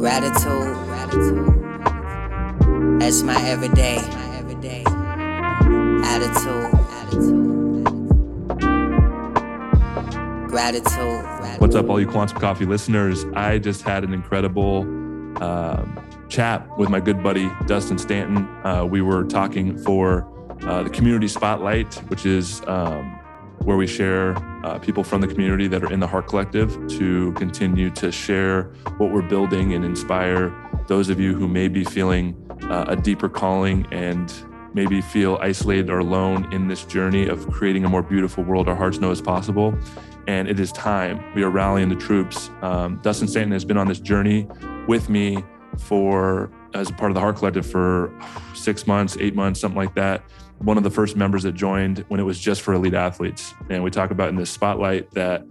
Gratitude. That's my everyday. My everyday attitude. Gratitude. Gratitude. What's up, all you Quantum Coffee listeners? I just had an incredible um, chat with my good buddy Dustin Stanton. Uh, we were talking for uh, the Community Spotlight, which is um, where we share uh, people from the community that are in the Heart Collective to continue to share what we're building and inspire those of you who may be feeling uh, a deeper calling and maybe feel isolated or alone in this journey of creating a more beautiful world our hearts know is possible. And it is time. We are rallying the troops. Um, Dustin Stanton has been on this journey with me for as part of the Heart Collective for six months, eight months, something like that one of the first members that joined when it was just for elite athletes. And we talk about in this spotlight that,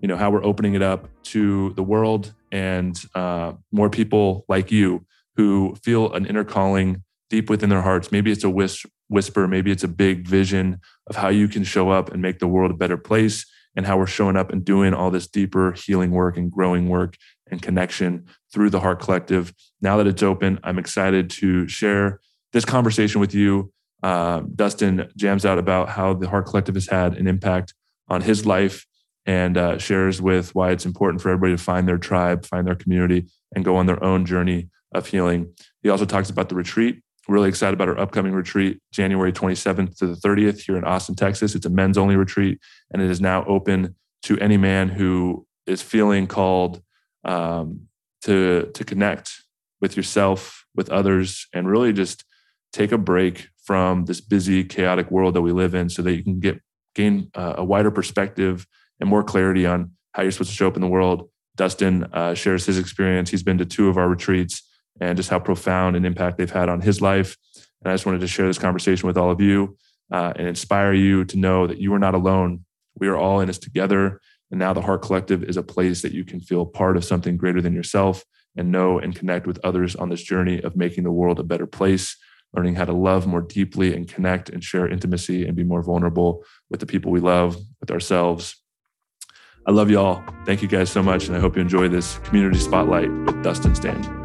you know, how we're opening it up to the world and uh, more people like you who feel an inner calling deep within their hearts. Maybe it's a whis- whisper, maybe it's a big vision of how you can show up and make the world a better place and how we're showing up and doing all this deeper healing work and growing work and connection through the Heart Collective. Now that it's open, I'm excited to share this conversation with you uh, Dustin jams out about how the Heart Collective has had an impact on his life and uh, shares with why it's important for everybody to find their tribe, find their community, and go on their own journey of healing. He also talks about the retreat. really excited about our upcoming retreat, January 27th to the 30th here in Austin, Texas. It's a men's only retreat, and it is now open to any man who is feeling called um, to to connect with yourself, with others, and really just take a break from this busy, chaotic world that we live in so that you can get gain uh, a wider perspective and more clarity on how you're supposed to show up in the world. Dustin uh, shares his experience. He's been to two of our retreats and just how profound an impact they've had on his life. And I just wanted to share this conversation with all of you uh, and inspire you to know that you are not alone. We are all in this together. And now the Heart Collective is a place that you can feel part of something greater than yourself and know and connect with others on this journey of making the world a better place learning how to love more deeply and connect and share intimacy and be more vulnerable with the people we love, with ourselves. I love y'all. Thank you guys so much. And I hope you enjoy this community spotlight with Dustin Stanton.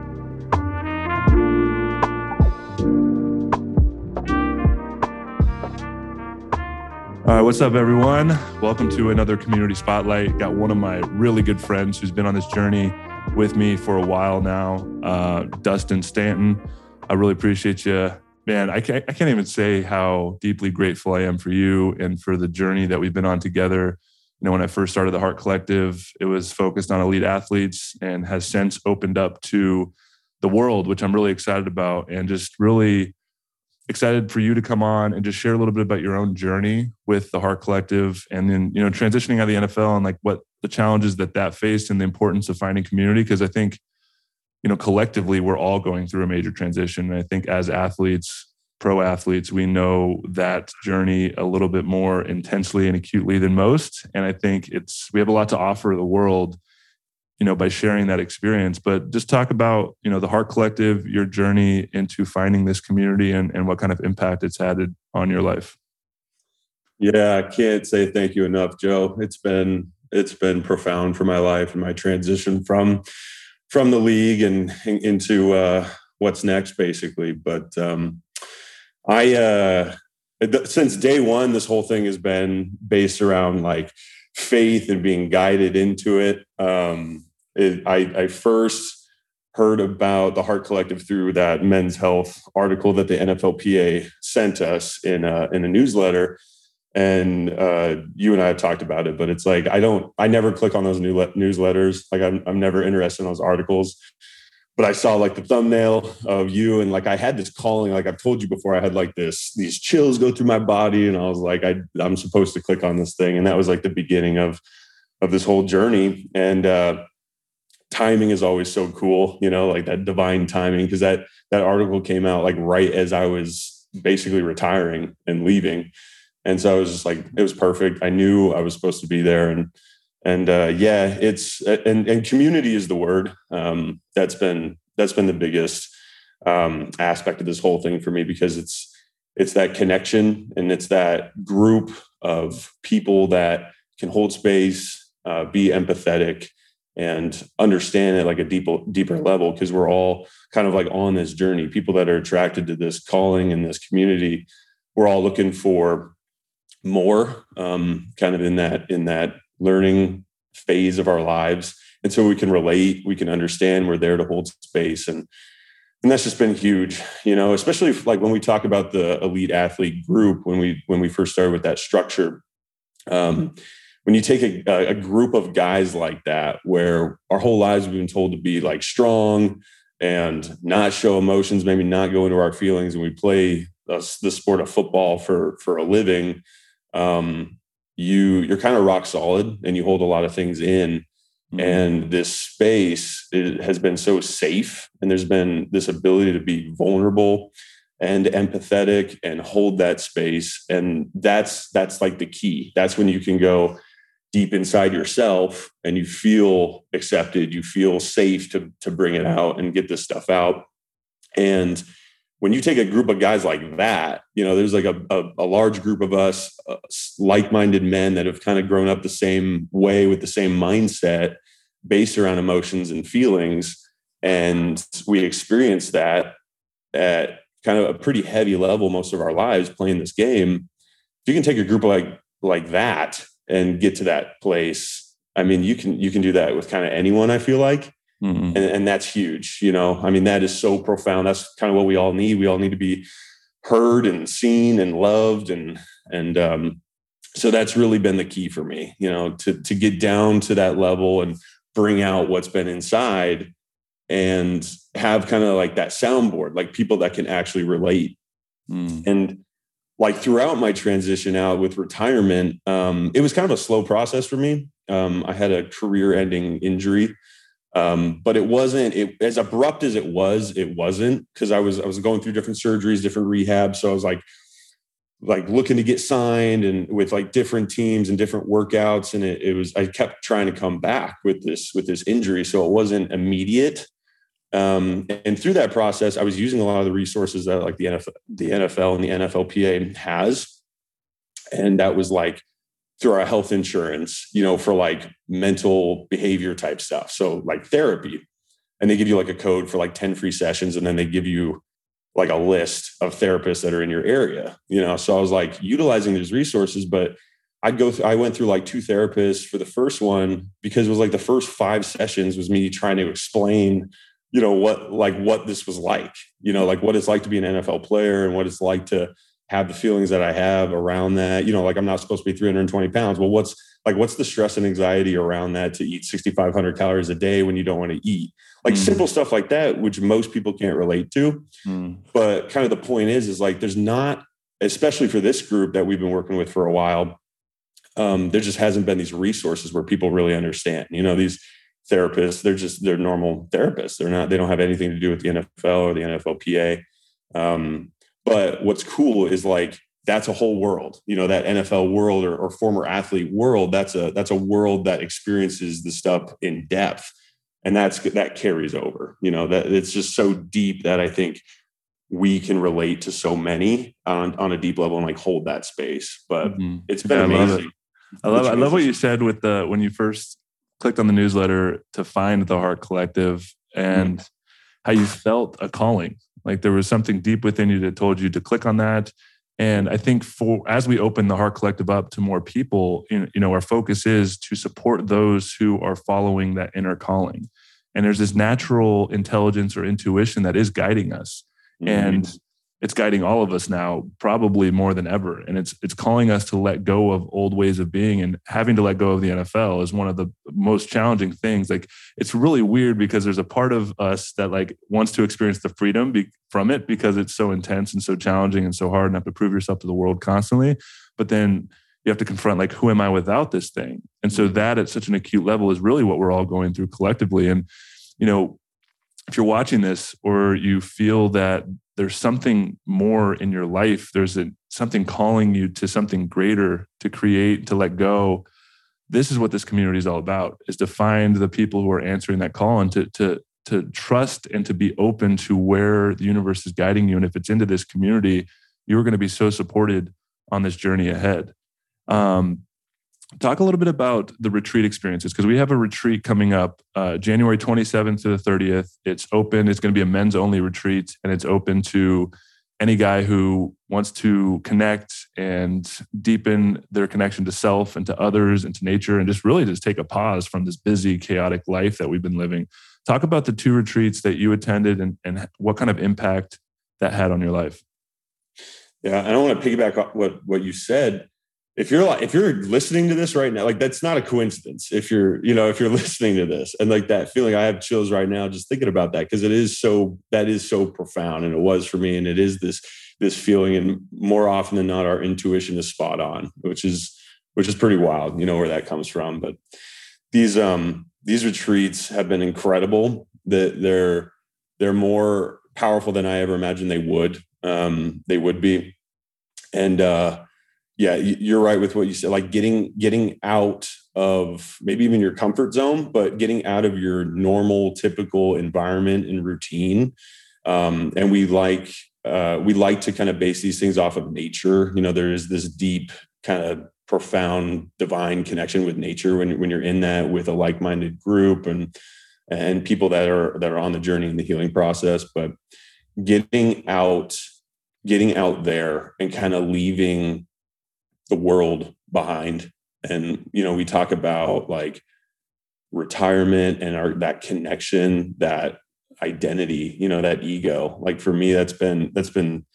All right, what's up, everyone? Welcome to another community spotlight. Got one of my really good friends who's been on this journey with me for a while now, uh, Dustin Stanton. I really appreciate you. Man, I can't, I can't even say how deeply grateful I am for you and for the journey that we've been on together. You know, when I first started the Heart Collective, it was focused on elite athletes and has since opened up to the world, which I'm really excited about and just really excited for you to come on and just share a little bit about your own journey with the Heart Collective and then, you know, transitioning out of the NFL and like what the challenges that that faced and the importance of finding community. Cause I think you know, collectively, we're all going through a major transition. And I think as athletes, pro athletes, we know that journey a little bit more intensely and acutely than most. And I think it's, we have a lot to offer the world, you know, by sharing that experience. But just talk about, you know, the Heart Collective, your journey into finding this community and, and what kind of impact it's had on your life. Yeah, I can't say thank you enough, Joe. It's been, it's been profound for my life and my transition from from the league and, into uh, what's next, basically. But um, I, uh, since day one, this whole thing has been based around like faith and being guided into it. Um, it I, I first heard about the Heart Collective through that Men's Health article that the NFLPA sent us in a, in a newsletter and uh, you and I have talked about it, but it's like I don't, I never click on those new newsletters. Like I'm, I'm never interested in those articles. But I saw like the thumbnail of you, and like I had this calling. Like I've told you before, I had like this these chills go through my body, and I was like, I, I'm supposed to click on this thing, and that was like the beginning of of this whole journey. And uh, timing is always so cool, you know, like that divine timing, because that that article came out like right as I was basically retiring and leaving and so I was just like, it was perfect. I knew I was supposed to be there, and and uh, yeah, it's and and community is the word. Um, that's been that's been the biggest um, aspect of this whole thing for me because it's it's that connection and it's that group of people that can hold space, uh, be empathetic, and understand it like a deeper deeper level because we're all kind of like on this journey people that are attracted to this calling and this community we're all looking for more um, kind of in that in that learning phase of our lives. And so we can relate we can understand we're there to hold space. And and that's just been huge you know especially if, like when we talk about the elite athlete group when we when we first started with that structure um, when you take a, a group of guys like that where our whole lives we've been told to be like strong and not show emotions maybe not go into our feelings and we play the sport of football for for a living um, you you're kind of rock solid and you hold a lot of things in. Mm-hmm. and this space has been so safe and there's been this ability to be vulnerable and empathetic and hold that space. And that's that's like the key. That's when you can go deep inside yourself and you feel accepted you feel safe to to bring it out and get this stuff out. And when you take a group of guys like that, you know, there's like a, a, a large group of us, uh, like minded men that have kind of grown up the same way with the same mindset based around emotions and feelings. And we experience that at kind of a pretty heavy level most of our lives playing this game. If you can take a group like like that and get to that place, I mean, you can you can do that with kind of anyone. I feel like, Mm-hmm. And, and that's huge. You know, I mean, that is so profound. That's kind of what we all need. We all need to be heard and seen and loved. And, and, um, so that's really been the key for me, you know, to, to get down to that level and bring out what's been inside and have kind of like that soundboard, like people that can actually relate. Mm. And like throughout my transition out with retirement, um, it was kind of a slow process for me. Um, I had a career ending injury um, but it wasn't it, as abrupt as it was. It wasn't because I was I was going through different surgeries, different rehab. So I was like like looking to get signed and with like different teams and different workouts. And it, it was I kept trying to come back with this with this injury, so it wasn't immediate. Um, and through that process, I was using a lot of the resources that like the NFL, the NFL and the NFLPA has, and that was like through our health insurance, you know, for like mental behavior type stuff. So like therapy. And they give you like a code for like 10 free sessions. And then they give you like a list of therapists that are in your area, you know. So I was like utilizing these resources, but I'd go through, I went through like two therapists for the first one because it was like the first five sessions was me trying to explain, you know, what like what this was like, you know, like what it's like to be an NFL player and what it's like to have the feelings that I have around that. You know, like I'm not supposed to be 320 pounds. Well, what's like, what's the stress and anxiety around that to eat 6,500 calories a day when you don't want to eat? Like mm. simple stuff like that, which most people can't relate to. Mm. But kind of the point is, is like there's not, especially for this group that we've been working with for a while, um, there just hasn't been these resources where people really understand. You know, these therapists, they're just they're normal therapists. They're not, they don't have anything to do with the NFL or the NFLPA. Um, but what's cool is like that's a whole world, you know, that NFL world or, or former athlete world. That's a that's a world that experiences the stuff in depth, and that's that carries over. You know, that it's just so deep that I think we can relate to so many on, on a deep level and like hold that space. But mm-hmm. it's been yeah, amazing. I love it. I love, I love what you said with the when you first clicked on the newsletter to find the Heart Collective and mm-hmm. how you felt a calling like there was something deep within you that told you to click on that. And I think for as we open the Heart Collective up to more people, you know, our focus is to support those who are following that inner calling. And there's this natural intelligence or intuition that is guiding us. Mm-hmm. And it's guiding all of us now probably more than ever. And it's it's calling us to let go of old ways of being and having to let go of the NFL is one of the most challenging things. Like it's really weird because there's a part of us that like wants to experience the freedom be, from it because it's so intense and so challenging and so hard and have to prove yourself to the world constantly. But then you have to confront like who am i without this thing? And so mm-hmm. that at such an acute level is really what we're all going through collectively. And you know if you're watching this or you feel that there's something more in your life. There's a, something calling you to something greater to create to let go. This is what this community is all about is to find the people who are answering that call and to to to trust and to be open to where the universe is guiding you. And if it's into this community you're going to be so supported on this journey ahead. Um, talk a little bit about the retreat experiences because we have a retreat coming up uh, January 27th to the 30th. It's open. It's going to be a men's only retreat, and it's open to any guy who wants to connect and deepen their connection to self and to others and to nature and just really just take a pause from this busy chaotic life that we've been living talk about the two retreats that you attended and, and what kind of impact that had on your life yeah i don't want to piggyback off what what you said if you're like if you're listening to this right now like that's not a coincidence if you're you know if you're listening to this and like that feeling. I have chills right now just thinking about that because it is so that is so profound and it was for me and it is this this feeling and more often than not our intuition is spot on which is which is pretty wild you know where that comes from. But these um these retreats have been incredible. That they're they're more powerful than i ever imagined they would um they would be. And uh yeah, you're right with what you said. Like getting getting out of maybe even your comfort zone, but getting out of your normal, typical environment and routine. Um, and we like uh, we like to kind of base these things off of nature. You know, there is this deep kind of profound divine connection with nature when when you're in that with a like-minded group and and people that are that are on the journey in the healing process. But getting out, getting out there and kind of leaving the world behind. And you know we talk about like retirement and our that connection that identity you know that ego. Like for me that's been that's been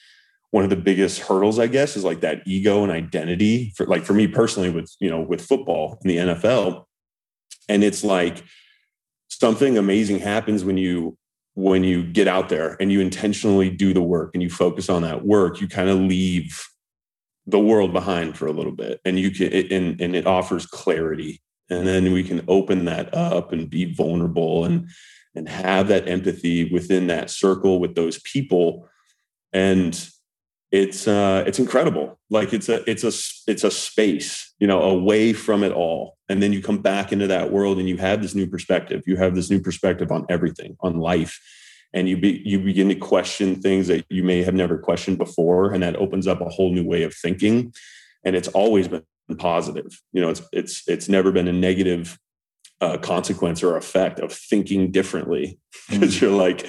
one of the biggest hurdles i guess is like that ego and identity for like for me personally with you know with football in the nfl and it's like something amazing happens when you when you get out there and you intentionally do the work and you focus on that work. You kind of leave the world behind for a little bit and you can it, and, and it offers clarity and then we can open that up and be vulnerable and and have that empathy within that circle with those people and it's uh it's incredible. Like it's a it's a it's a space you know away from it all and then you come back into that world and you have this new perspective. You have this new perspective on everything on life and you be, you begin to question things that you may have never questioned before and that opens up a whole new way of thinking. And it's always been positive. You know it's it's it's never been a negative uh, consequence or effect of thinking differently. Because mm-hmm. you're like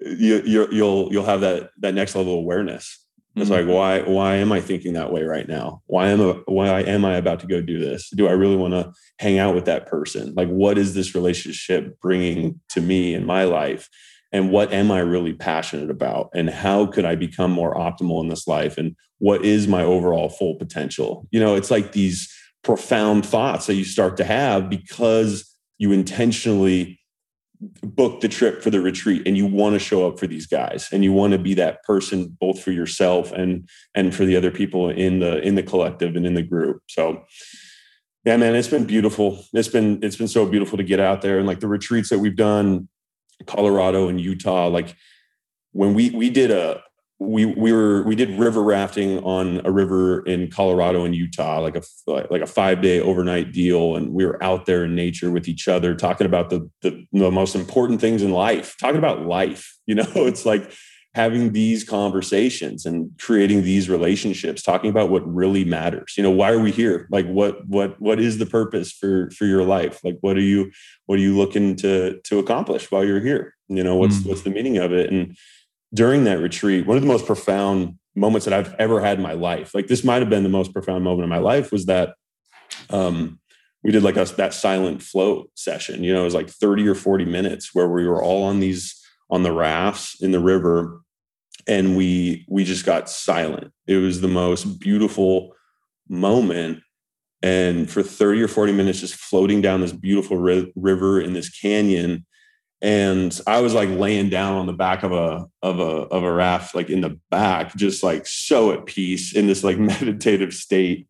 you you you'll you'll have that that next level of awareness. It's mm-hmm. like why why am i thinking that way right now? Why am I, why am i about to go do this? Do i really want to hang out with that person? Like what is this relationship bringing to me in my life and what am I really passionate about and how could I become more optimal in this life and what is my overall full potential? You know, it's like these profound thoughts that you start to have because you intentionally book the trip for the retreat and you want to show up for these guys and you want to be that person both for yourself and and for the other people in the in the collective and in the group. So yeah, man, it's been beautiful. It's been it's been so beautiful to get out there and like the retreats that we've done Colorado and Utah. Like when we we did a we we were we did river rafting on a river in Colorado and Utah, like a like a five day overnight deal, and we were out there in nature with each other, talking about the the, the most important things in life, talking about life. You know, it's like having these conversations and creating these relationships talking about what really matters. You know why are we here? Like what what what is the purpose for for your life? Like what are you what are you looking to to accomplish while you're here? You know what's mm. what's the meaning of it? And during that retreat one of the most profound moments that i've ever had in my life like this might have been the most profound moment in my life was that um we did like us that silent float session. You know it was like 30 or 40 minutes where we were all on these on the rafts in the river and we we just got silent. It was the most beautiful moment. And for 30 or 40 minutes just floating down this beautiful ri- river in this canyon. And i was like laying down on the back of a of a of a raft like in the back just like so at peace in this like meditative state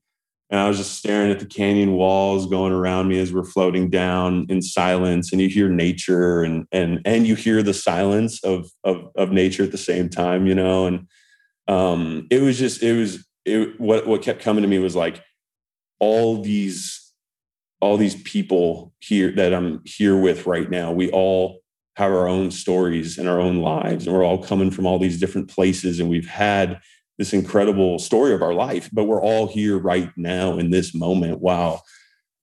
and I was just staring at the canyon walls going around me as we're floating down in silence. And you hear nature and and and you hear the silence of of of nature at the same time, you know. And um, it was just it was it what what kept coming to me was like all these all these people here that I'm here with right now. We all have our own stories and our own lives, and we're all coming from all these different places, and we've had this incredible story of our life, but we're all here right now in this moment. Wow.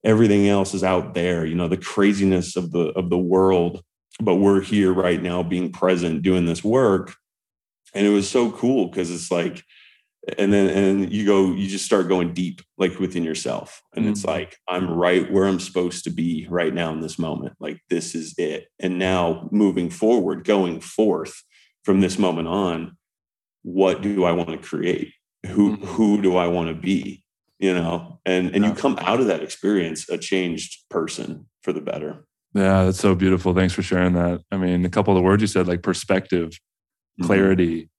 Everything else is out there, you know, the craziness of the of the world, but we're here right now being present doing this work. And it was so cool because it's like and then and you go you just start going deep like within yourself and mm-hmm. it's like i'm right where i'm supposed to be right now in this moment like this is it and now moving forward going forth from this moment on what do i want to create who mm-hmm. who do i want to be you know and and yeah. you come out of that experience a changed person for the better yeah that's so beautiful thanks for sharing that i mean a couple of the words you said like perspective mm-hmm. clarity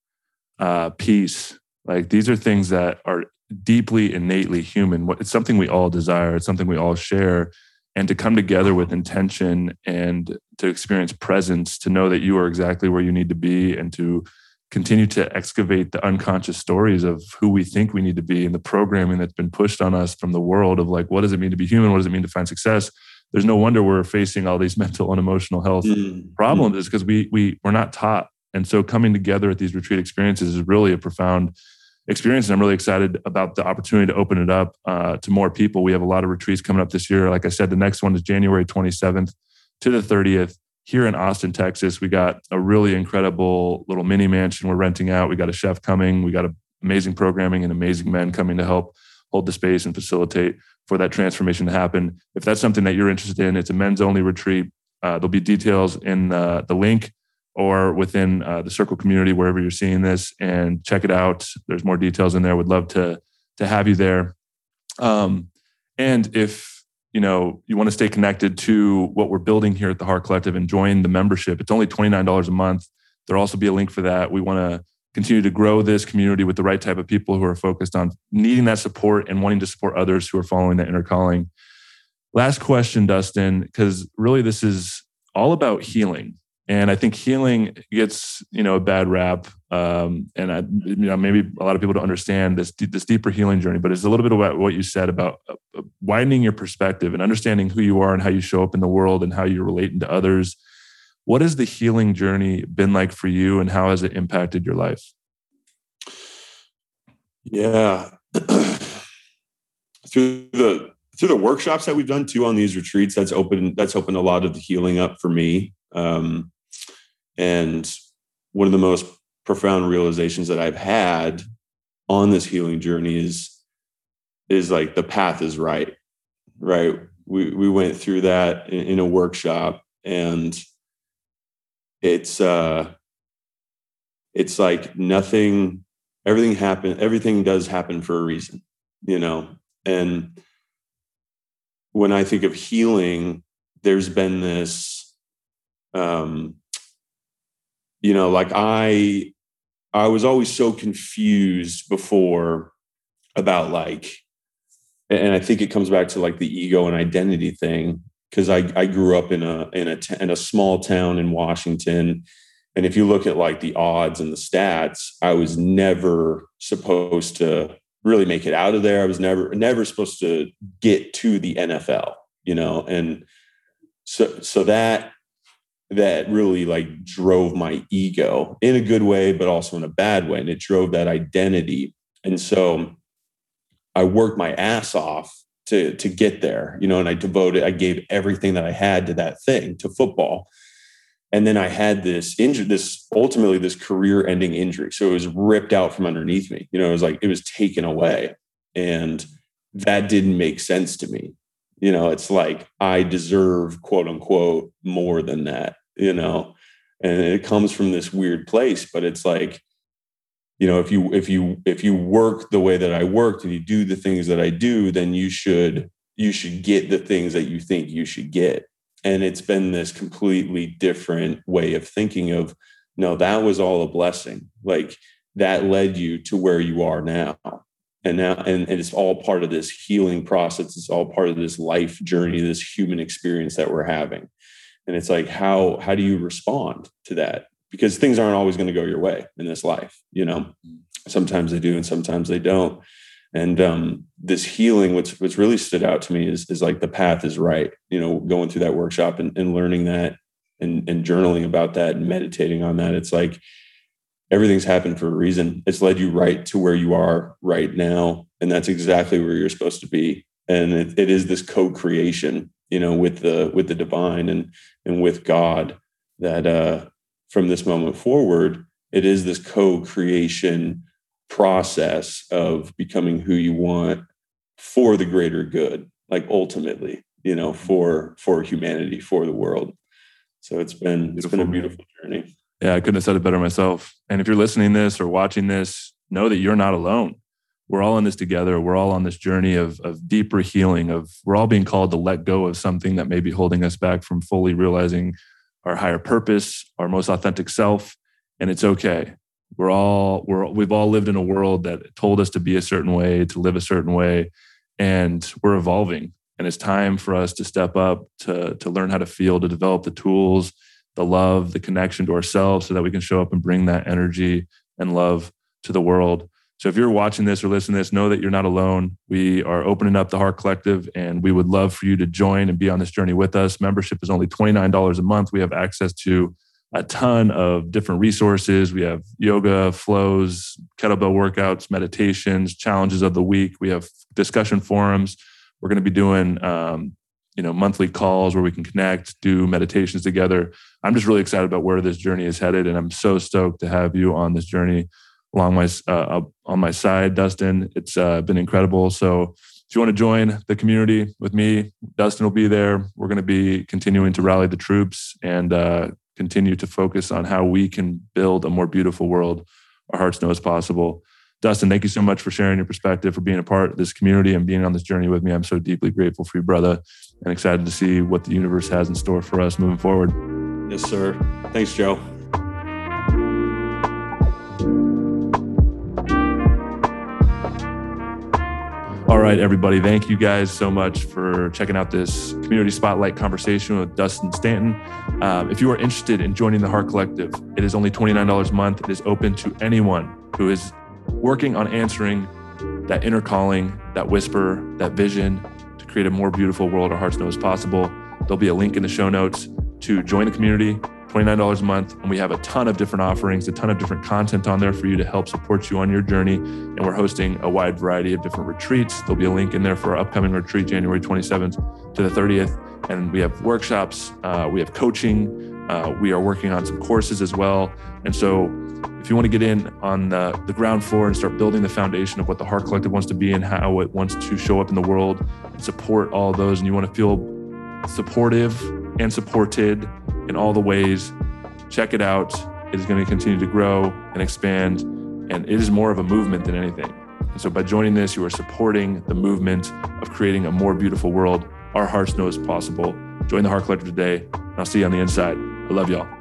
mm-hmm. uh peace like these are things that are deeply innately human. It's something we all desire. It's something we all share. And to come together with intention and to experience presence, to know that you are exactly where you need to be, and to continue to excavate the unconscious stories of who we think we need to be and the programming that's been pushed on us from the world of like, what does it mean to be human? What does it mean to find success? There's no wonder we're facing all these mental and emotional health mm-hmm. problems, is because we we we're not taught. And so coming together at these retreat experiences is really a profound experience. And I'm really excited about the opportunity to open it up uh, to more people. We have a lot of retreats coming up this year. Like I said, the next one is January 27th to the 30th here in Austin, Texas. We got a really incredible little mini mansion we're renting out. We got a chef coming. We got amazing programming and amazing men coming to help hold the space and facilitate for that transformation to happen. If that's something that you're interested in, it's a men's only retreat. Uh, there'll be details in the, the link or within uh, the circle community wherever you're seeing this and check it out there's more details in there would love to to have you there um, and if you know you want to stay connected to what we're building here at the heart collective and join the membership. It's only $29 a month. There'll also be a link for that. We want to continue to grow this community with the right type of people who are focused on needing that support and wanting to support others who are following that inner calling. Last question dustin because really this is all about healing and I think healing gets you know a bad rap, um, and I, you know maybe a lot of people don't understand this this deeper healing journey. But it's a little bit about what you said about uh, uh, widening your perspective and understanding who you are and how you show up in the world and how you're relating to others. What has the healing journey been like for you, and how has it impacted your life? Yeah, through the through the workshops that we've done too on these retreats, that's opened that's opened a lot of the healing up for me. Um, and one of the most profound realizations that I've had on this healing journey is is like the path is right. Right. We we went through that in, in a workshop and it's uh it's like nothing everything happened everything does happen for a reason you know and when i think of healing there's been this um you know like i i was always so confused before about like and i think it comes back to like the ego and identity thing because I, I grew up in a in a in a small town in washington and if you look at like the odds and the stats i was never supposed to really make it out of there. I was never never supposed to get to the nfl you know and so so that that really like drove my ego in a good way, but also in a bad way. And it drove that identity. And so I worked my ass off to, to get there, you know, and I devoted, I gave everything that I had to that thing, to football. And then I had this injury, this ultimately this career ending injury. So it was ripped out from underneath me. You know, it was like it was taken away. And that didn't make sense to me. You know, it's like I deserve, quote unquote, more than that you know and it comes from this weird place but it's like you know if you if you if you work the way that i worked and you do the things that i do then you should you should get the things that you think you should get. And it's been this completely different way of thinking of no that was all a blessing. Like that led you to where you are now. And now and, and it's all part of this healing process. It's all part of this life journey this human experience that we're having and it's like how how do you respond to that because things aren't always going to go your way in this life you know sometimes they do and sometimes they don't and um, this healing what's what's really stood out to me is is like the path is right you know going through that workshop and, and learning that and, and journaling about that and meditating on that it's like everything's happened for a reason. It's led you right to where you are right now. And that's exactly where you're supposed to be. And it, it is this co-creation, you know, with the with the divine and and with God that uh from this moment forward, it is this co-creation process of becoming who you want for the greater good, like ultimately, you know, for for humanity, for the world. So it's been it's been a beautiful journey. Yeah, I couldn't have said it better myself. And if you're listening this or watching this, know that you're not alone. We're all in this together. We're all on this journey of, of deeper healing, of we're all being called to let go of something that may be holding us back from fully realizing our higher purpose, our most authentic self. And it's okay. We're all we're we've all lived in a world that told us to be a certain way, to live a certain way, and we're evolving. And it's time for us to step up, to, to learn how to feel, to develop the tools, the love, the connection to ourselves so that we can show up and bring that energy and love to the world. So if you're watching this or listening to this, know that you're not alone. We are opening up the Heart Collective and we would love for you to join and be on this journey with us. Membership is only $29 a month. We have access to a ton of different resources. We have yoga, flows, kettlebell workouts, meditations, challenges of the week. We have discussion forums. We're going to be doing um, you know monthly calls where we can connect do meditations together i'm just really excited about where this journey is headed and i'm so stoked to have you on this journey along my uh, on my side dustin it's uh, been incredible so if you want to join the community with me dustin will be there we're going to be continuing to rally the troops and uh, continue to focus on how we can build a more beautiful world our hearts know is possible Dustin, thank you so much for sharing your perspective, for being a part of this community and being on this journey with me. I'm so deeply grateful for you, brother, and excited to see what the universe has in store for us moving forward. Yes, sir. Thanks, Joe. All right, everybody. Thank you guys so much for checking out this community spotlight conversation with Dustin Stanton. Um, if you are interested in joining the Heart Collective, it is only $29 a month. It is open to anyone who is working on answering that inner calling, that whisper, that vision to create a more beautiful world our hearts know is possible. There'll be a link in the show notes to join the community, $29 a month. And we have a ton of different offerings, a ton of different content on there for you to help support you on your journey. And we're hosting a wide variety of different retreats. There'll be a link in there for our upcoming retreat, January 27th to the 30th. And we have workshops, uh, we have coaching, uh, we are working on some courses as well. And so if you want to get in on the, the ground floor and start building the foundation of what the Heart Collective wants to be and how it wants to show up in the world support all those, and you want to feel supportive and supported in all the ways, check it out. It is going to continue to grow and expand, and it is more of a movement than anything. And so, by joining this, you are supporting the movement of creating a more beautiful world. Our hearts know is possible. Join the Heart Collective today, and I'll see you on the inside. I love y'all.